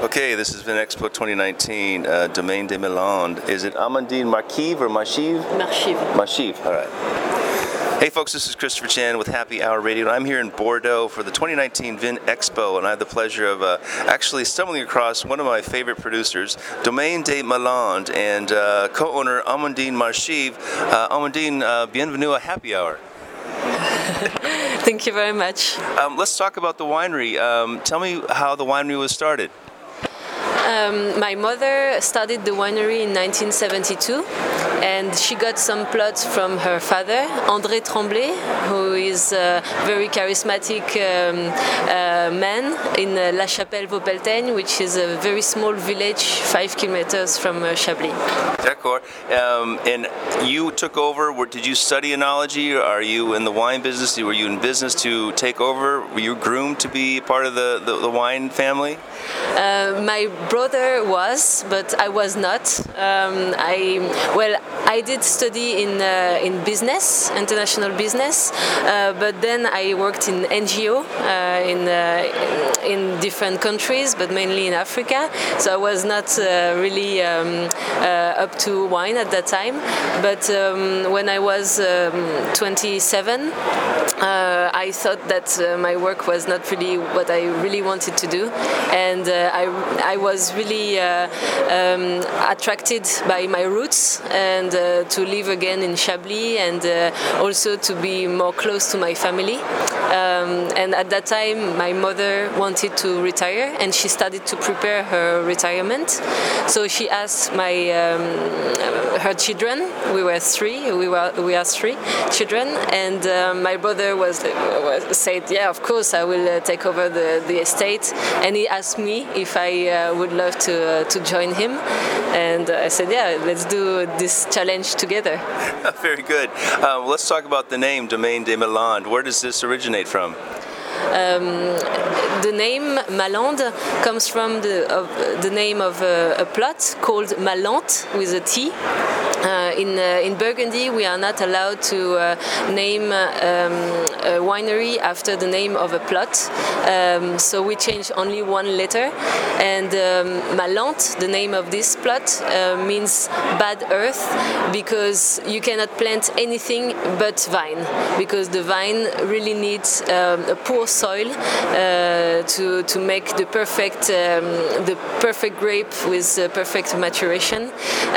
Okay, this has been Expo 2019, uh, Domaine de Malandes. Is it Amandine Marquive or Marchive? Marchive. Marchive, all right. Hey folks, this is Christopher Chan with Happy Hour Radio, and I'm here in Bordeaux for the 2019 Vin Expo, and I have the pleasure of uh, actually stumbling across one of my favorite producers, Domaine de Malandes, and uh, co-owner Amandine Marchive. Uh, Amandine, uh, bienvenue à Happy Hour. Thank you very much. Um, let's talk about the winery. Um, tell me how the winery was started. Um, my mother started the winery in 1972 and she got some plots from her father, André Tremblay, who is a very charismatic um, uh, man in uh, La Chapelle-Vaupelteigne, which is a very small village five kilometers from uh, Chablis. D'accord. Um, and you took over, were, did you study enology? Are you in the wine business? Were you in business to take over? Were you groomed to be part of the, the, the wine family? Uh, my brother was, but I was not. Um, I well, I did study in uh, in business, international business, uh, but then I worked in NGO uh, in uh, in different countries, but mainly in Africa. So I was not uh, really um, up to wine at that time. But um, when I was um, 27, I thought that my work was not really what I really wanted to do, and I I was really um, attracted by my roots and uh, to live again in Chablis and uh, also to be more close to my family. Um, and at that time, my mother wanted to retire and she started to prepare her retirement. So she asked my um, her children. We were three. We were we are three children, and uh, my brother was, was, said, "Yeah, of course, I will uh, take over the, the estate." And he asked me if I uh, would love to uh, to join him, and I said, "Yeah, let's do this challenge together." Very good. Uh, let's talk about the name Domaine de Malande. Where does this originate from? Um, the name Malande comes from the, the name of a, a, plot called Malante with a T. Uh, Uh, in, uh, in Burgundy, we are not allowed to uh, name um, a winery after the name of a plot, um, so we change only one letter. And um, Malante, the name of this plot, uh, means bad earth because you cannot plant anything but vine, because the vine really needs um, a poor soil uh, to, to make the perfect, um, the perfect grape with perfect maturation. Uh,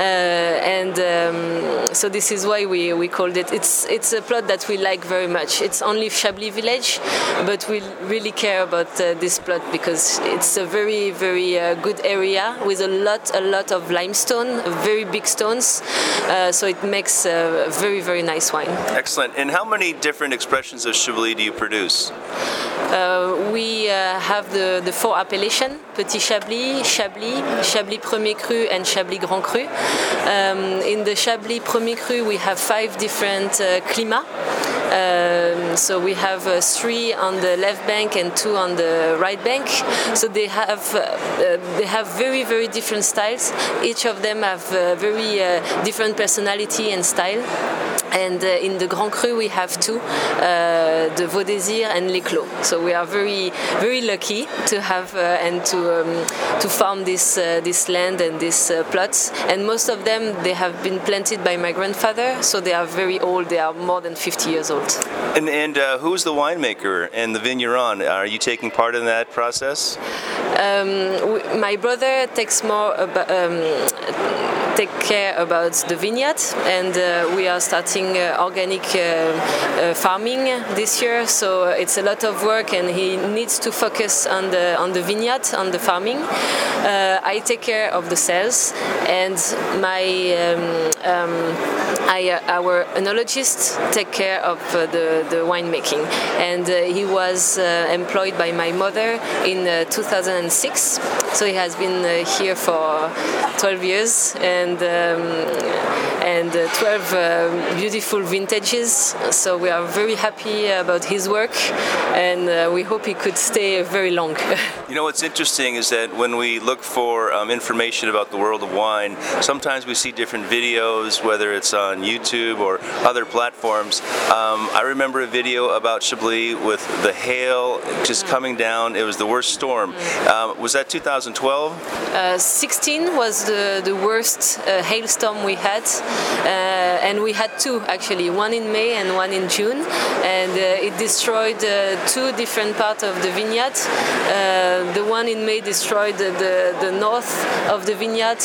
and um, so this is why we, we called it. It's it's a plot that we like very much. It's only Chablis village, but we really care about uh, this plot because it's a very very uh, good area with a lot a lot of limestone, very big stones. Uh, so it makes a very very nice wine. Excellent. And how many different expressions of Chablis do you produce? Uh, we uh, have the, the four appellations Petit Chablis, Chablis, Chablis Premier Cru, and Chablis Grand Cru. Um, in the Chablis Premier Cru, we have five different uh, climats. Um, so we have uh, three on the left bank and two on the right bank. So they have uh, uh they have very very different styles. Each of them have uh, very uh, different personality and style. And in the Grand Cru we have two, the Vaudésir and Les Clos. So we are very very lucky to have and to um, to farm this this land and these plots. And most of them they have been planted by my grandfather, so they are very old. They are more than 50 years old. And, and uh, who's the winemaker and the vigneron? Are you taking part in that process? Um, my brother takes more about, um, take care about the vineyard, and uh, we are starting uh, organic uh, farming this year. So it's a lot of work, and he needs to focus on the on the vineyard, on the farming. I take care of the sales, and my um, um, I, our enologist take care of uh, the, the winemaking. And uh, he was uh, employed by my mother in 2006. So he has been here for 12 years. And and um, and uh, 12 uh, beautiful vintages. So we are very happy about his work, and uh, we hope he could stay very long. you know what's interesting is that when we look for um, information about the world of wine, sometimes we see different videos, whether it's on YouTube or other platforms. Um, I remember a video about Chablis with the hail just mm. coming down. It was the worst storm. Mm. Um, was that 2012? Uh, 16 was the, the worst uh, hailstorm we had, uh, and we had two actually, one in May and one in June, and uh, it destroyed uh, two different parts of the vineyard. Uh, the one in May destroyed the, the, the north of the vineyard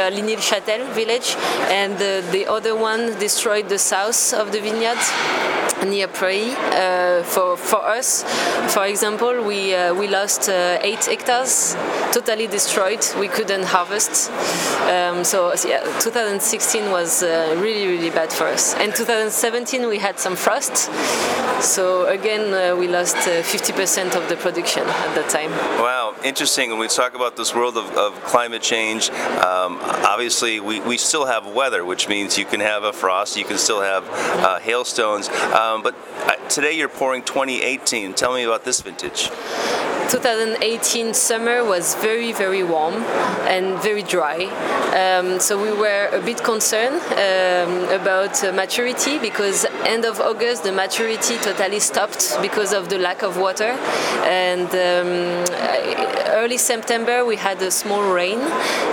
near Ligny-le-Châtel village, and the other one destroyed the south of the vineyard near Préhy. Uh, for for us, for example, we uh, we lost uh, eight hectares, totally destroyed. We couldn't harvest. Um, so yeah, 2016 was uh, really really bad for us. And 2017 we had some frost. So again, uh, we lost 50% of the production at that time. Wow, interesting. When we talk about this world of, of climate change, um, obviously we, we still have weather, which means you can have a frost, you can still have hailstones. Um, um, but uh, today you're pouring 2018. Tell me about this vintage. 2018 summer was very very warm and very dry. Um, so we were a bit concerned um, about uh, maturity because end of August the maturity totally stopped because of the lack of water. And um, early September we had a small rain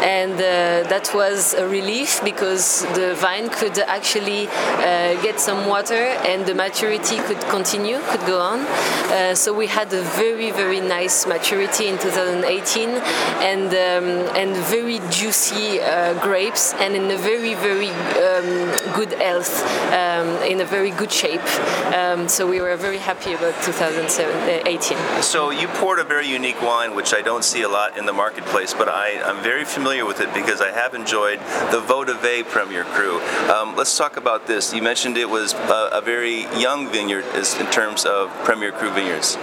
and uh, that was a relief because the vine could actually uh, get some water and the maturity could continue could go on. Uh, so we had a very very nice nice maturity in 2018 and um, and very juicy uh, grapes and in a very very um, good health um, in a very good shape. Um, so we were very happy about 2018 so you poured a very unique wine which I don't see a lot in the marketplace but I, I'm very familiar with it because I have enjoyed the Vau de Vey Premier Cru. Um, let's talk about this. You mentioned it was a, a very young vineyard in terms of Premier Cru vineyards.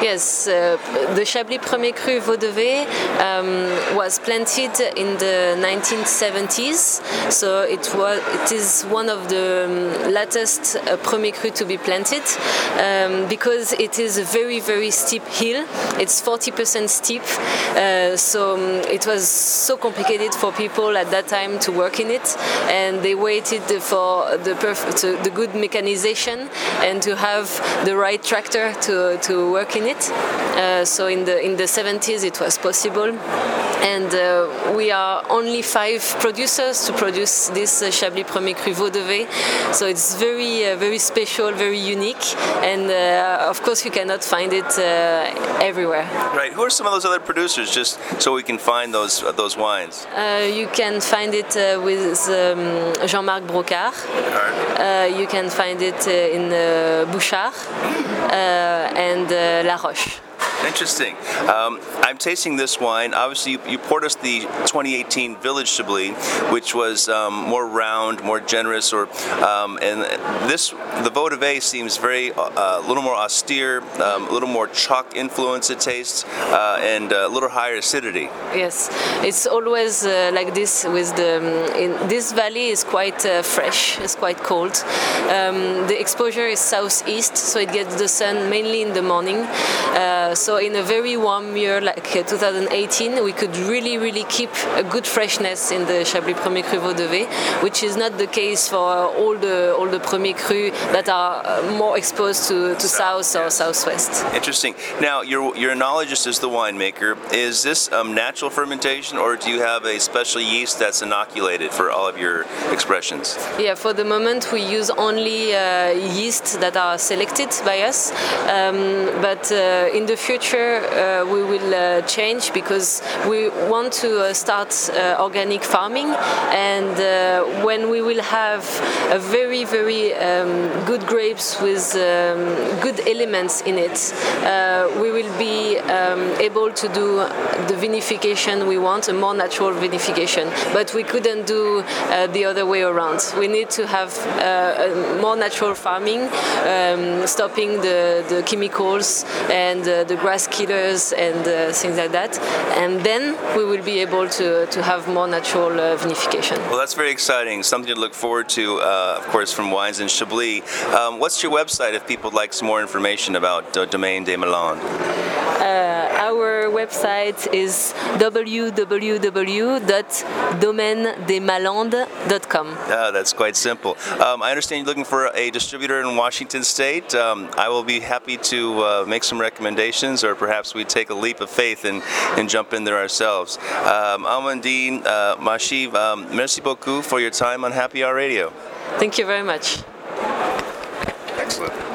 Yes uh, the Chablis Premier Cru Vau de Vey um, was planted in the 1970s, so it was it is one of the um, latest uh, Premier Cru to be planted um, because it is a very very steep hill. It's 40% steep, uh, so um, it was so complicated for people at that time to work in it, and they waited for the the good mechanization and to have the right tractor to, to work in it. Uh, so in the in the 70s it was possible, and uh, we are only five producers to produce this uh, Chablis Premier Cru Vau de Vey. So it's very uh, very special, very unique, and uh, of course you cannot find it uh, everywhere. Right. Who are some of those other producers, just so we can find those those wines? you can find it with um, Jean-Marc Brocard. you can find it in Bouchard and Laroche. Interesting. Um, I'm tasting this wine. Obviously, you, you, poured us the 2018 Village Chablis, which was um, more round, more generous, or um, and this the Vau de Vey seems very uh, a little more austere, um, a little more chalk influence it tastes, uh, and a little higher acidity. Yes, it's always uh, like this with the. Um, in, this valley is quite uh, fresh. It's quite cold. Um, the exposure is southeast, so it gets the sun mainly in the morning. Uh, so so in a very warm year like uh, 2018, we could really, really keep a good freshness in the Chablis Premier Cru Vau de Vey, which is not the case for all the all the Premier Cru that are uh, more exposed to, to south, south or southwest. Interesting. Now, your your enologist is the winemaker. Is this um, natural fermentation, or do you have a special yeast that's inoculated for all of your expressions? Yeah, for the moment we use only uh, yeast that are selected by us, um, but uh, in the future future uh, we will uh, change because we want to uh, start organic farming and when we will have a very very um, good grapes with um, good elements in it we will be um, able to do the vinification we want a more natural vinification. But we couldn't do the other way around. We need to have more natural farming um, stopping the, the chemicals and the grass killers and uh, things like that. And then we will be able to, to have more natural uh, vinification. Well, that's very exciting. Something to look forward to, uh, of course, from Wines in Chablis. Um, what's your website if people would like some more information about uh, Domaine des Malandes? Uh, our website is www.domainedesmalandes.com. Yeah, that's quite simple. Um, I understand you're looking for a distributor in Washington State. Um, I will be happy to uh, make some recommendations, or perhaps we take a leap of faith and, and jump in there ourselves. Um, Amandine uh, Marchive, um, merci beaucoup for your time on Happy Hour Radio. Thank you very much.